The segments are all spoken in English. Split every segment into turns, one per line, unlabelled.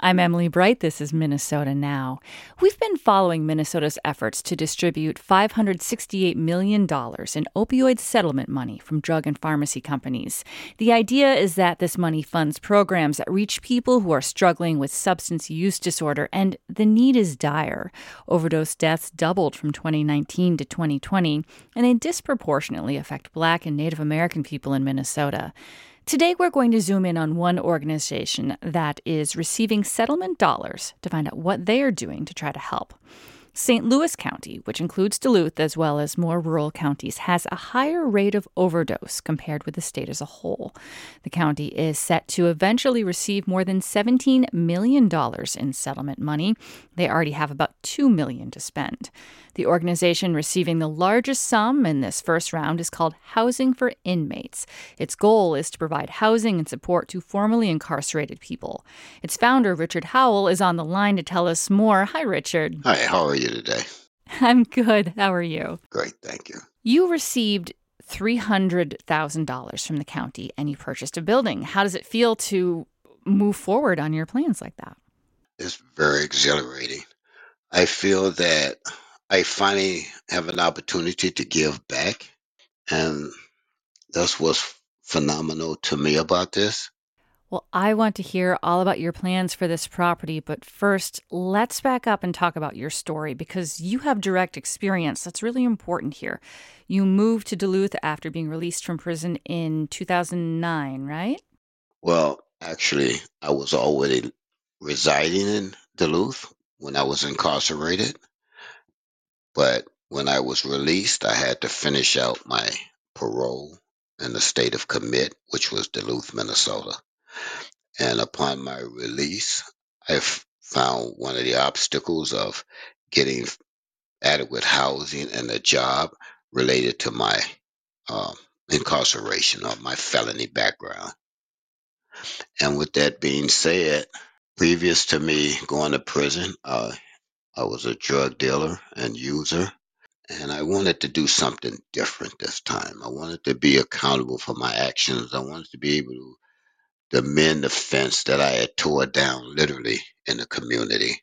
I'm Emily Bright. This is Minnesota Now. We've been following Minnesota's efforts to distribute $568 million in opioid settlement money from drug and pharmacy companies. The idea is that this money funds programs that reach people who are struggling with substance use disorder, and the need is dire. Overdose deaths doubled from 2019 to 2020, and they disproportionately affect Black and Native American people in Minnesota. Today, we're going to zoom in on one organization that is receiving settlement dollars to find out what they are doing to try to help. St. Louis County, which includes Duluth as well as more rural counties, has a higher rate of overdose compared with the state as a whole. The county is set to eventually receive more than $17 million in settlement money. They already have about 2 million to spend. The organization receiving the largest sum in this first round is called Housing for Inmates. Its goal is to provide housing and support to formerly incarcerated people. Its founder, Richard Howell, is on the line to tell us more. Hi, Richard.
Hi, how are you today?
I'm good. How are you?
Great, thank you.
You received $300,000 from the county and you purchased a building. How does it feel to move forward on your plans like that?
It's very exhilarating. I feel that I finally have an opportunity to give back. And that's what's phenomenal to me about this.
Well, I want to hear all about your plans for this property, but first, let's back up and talk about your story because you have direct experience. That's really important here. You moved to Duluth after being released from prison in 2009, right?
Well, actually, I was already residing in Duluth when I was incarcerated. But when I was released, I had to finish out my parole in the state of commit, which was Duluth, Minnesota. And upon my release, I found one of the obstacles of getting adequate housing and a job related to my um, incarceration or my felony background. And with that being said, previous to me going to prison, uh, I was a drug dealer and user, and I wanted to do something different this time. I wanted to be accountable for my actions. I wanted to be able to, to mend the fence that I had tore down literally in the community.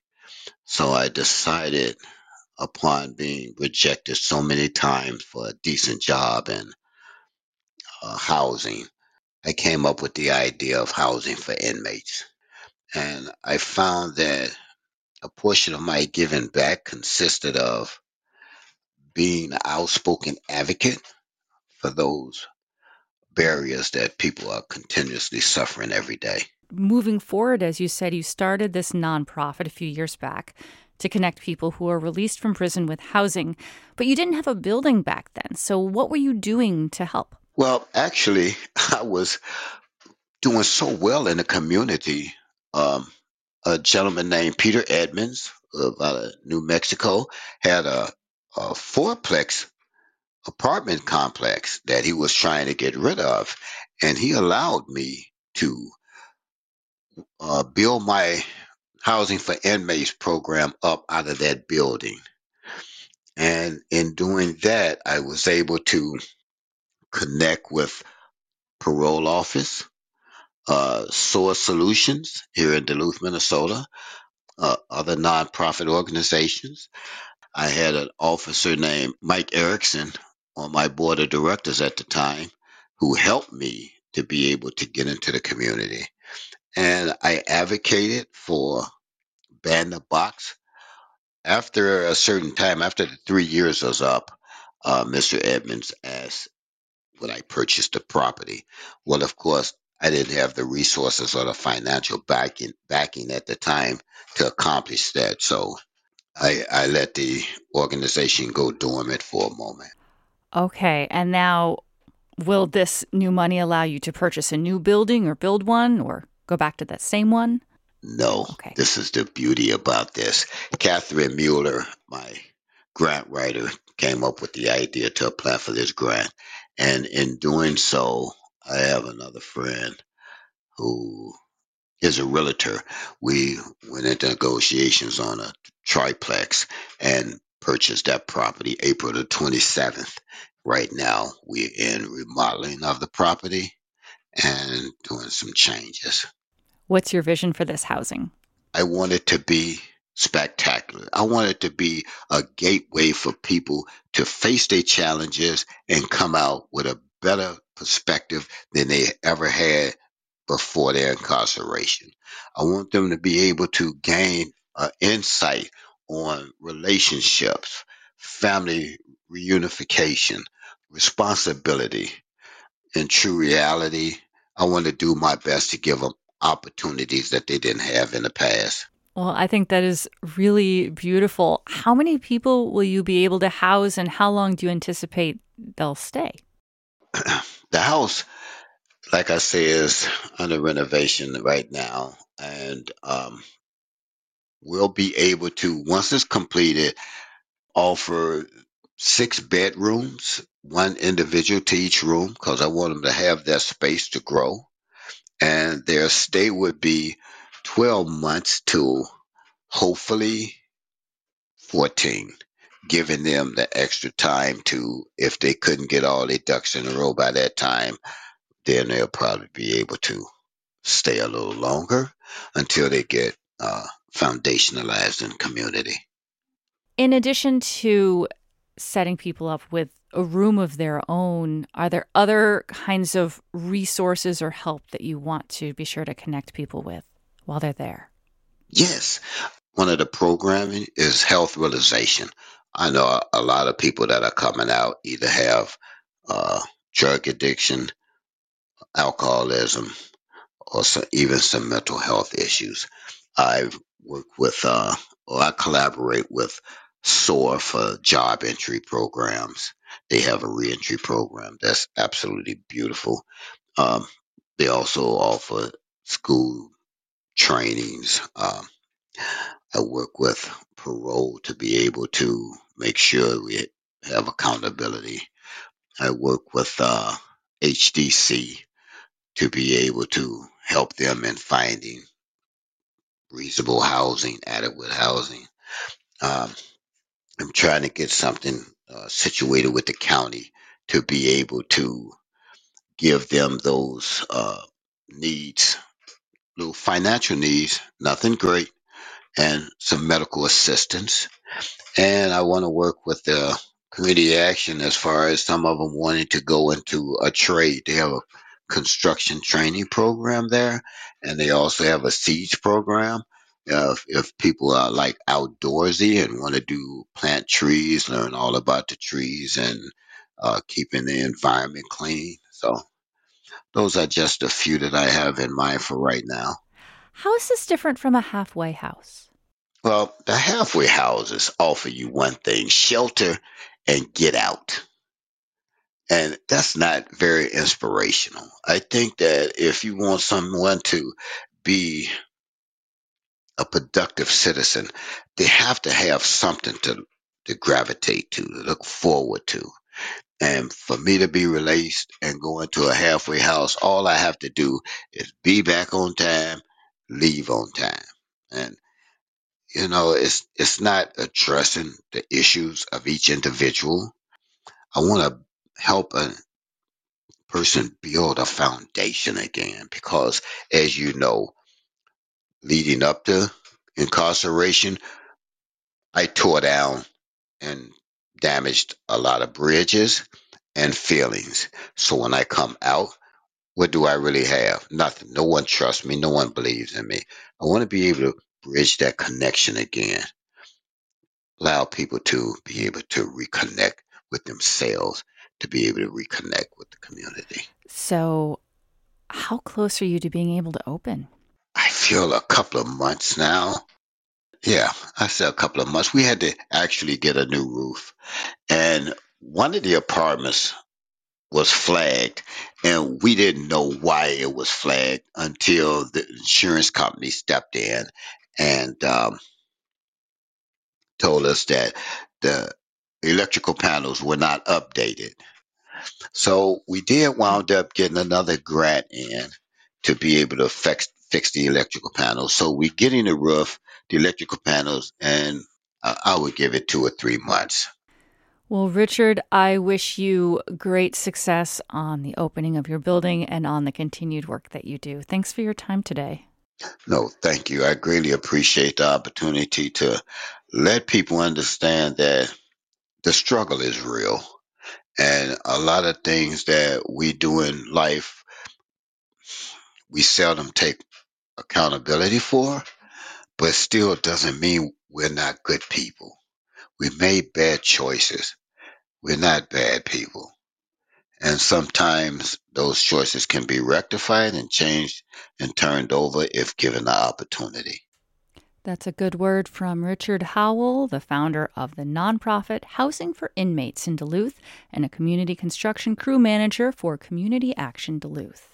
So I decided upon being rejected so many times for a decent job and uh, housing, I came up with the idea of housing for inmates. And I found that a portion of my giving back consisted of being an outspoken advocate for those barriers that people are continuously suffering every day.
Moving forward, as you said, you started this nonprofit a few years back to connect people who are released from prison with housing, but you didn't have a building back then. So, what were you doing to help?
Well, actually, I was doing so well in the community. Um, a gentleman named Peter Edmonds out of New Mexico had a, a fourplex apartment complex that he was trying to get rid of. And he allowed me to uh, build my housing for inmates program up out of that building. And in doing that, I was able to connect with parole office, uh, Source Solutions here in Duluth, Minnesota, uh, other nonprofit organizations. I had an officer named Mike Erickson on my board of directors at the time who helped me to be able to get into the community. And I advocated for ban the box. After a certain time, after the three years was up, uh, Mr. Edmonds asked would I purchase the property. Well, of course, I didn't have the resources or the financial backing backing at the time to accomplish that. So I, I let the organization go dormant for a moment.
Okay. And now, will this new money allow you to purchase a new building or build one or go back to that same one?
No. Okay. This is the beauty about this. Catherine Mueller, my grant writer, came up with the idea to apply for this grant. And in doing so, I have another friend who is a realtor. We went into negotiations on a triplex and purchased that property April the 27th. Right now, we're in remodeling of the property and doing some changes.
What's your vision for this housing?
I want it to be spectacular. I want it to be a gateway for people to face their challenges and come out with a better perspective than they ever had before their incarceration. I want them to be able to gain uh, insight on relationships, family reunification, responsibility, and true reality. I want to do my best to give them opportunities that they didn't have in the past.
Well, I think that is really beautiful. How many people will you be able to house, and how long do you anticipate they'll stay?
the house, like I say, is under renovation right now, and um, we'll be able to, once it's completed, offer six bedrooms, one individual to each room, because I want them to have that space to grow. And their stay would be 12 months to hopefully 14, giving them the extra time to, if they couldn't get all their ducks in a row by that time, then they'll probably be able to stay a little longer until they get uh, foundationalized in community.
In addition to setting people up with a room of their own, are there other kinds of resources or help that you want to be sure to connect people with while they're there?
Yes. One of the programming is health realization. I know a, lot of people that are coming out either have uh, drug addiction, alcoholism, or some, even some mental health issues. I work with, uh, or I collaborate with SOAR for job entry programs. They have a reentry program that's absolutely beautiful. Um, they also offer school trainings. Um, I work with parole to be able to make sure we have accountability. I work with uh, HDC to be able to help them in finding reasonable housing, adequate housing. Um, I'm trying to get something uh, situated with the county to be able to give them those uh, needs, little financial needs, nothing great, and some medical assistance. And I want to work with the community action as far as some of them wanting to go into a trade. They have a construction training program there, and they also have a siege program. Uh, if, if people are like outdoorsy and want to do plant trees, learn all about the trees and uh, keeping the environment clean. So those are just a few that I have in mind for right now.
How is this different from a halfway house?
Well, the halfway houses offer you one thing shelter and get out. And that's not very inspirational. I think that if you want someone to be a productive citizen, they have to have something to, to gravitate to, to look forward to. And for me to be released and go into a halfway house, all I have to do is be back on time, leave on time. And you know, it's it's not addressing the issues of each individual. I want to help a person build a foundation again because as you know, leading up to incarceration, I tore down and damaged a lot of bridges and feelings. So when I come out, what do I really have? Nothing. No one trusts me. No one believes in me. I want to be able to bridge that connection again. Allow people to be able to reconnect with themselves, to be able to reconnect with the community.
So, how close are you to being able to open?
I feel a couple of months now. Yeah, I said a couple of months. We had to actually get a new roof. And one of the apartments was flagged, and we didn't know why it was flagged until the insurance company stepped in and um, told us that the electrical panels were not updated. So we did wound up getting another grant in to be able to fix fix the electrical panels. So we're getting the roof, the electrical panels, and I, I would give it two or three months.
Well, Richard, I wish you great success on the opening of your building and on the continued work that you do. Thanks for your time today.
No, thank you. I greatly appreciate the opportunity to let people understand that the struggle is real. And a lot of things that we do in life, we seldom take accountability for, but still doesn't mean we're not good people. We made bad choices. We're not bad people. And sometimes those choices can be rectified and changed and turned over if given the opportunity.
That's a good word from Richard Howell, the founder of the nonprofit Housing for Inmates in Duluth and a community construction crew manager for Community Action Duluth.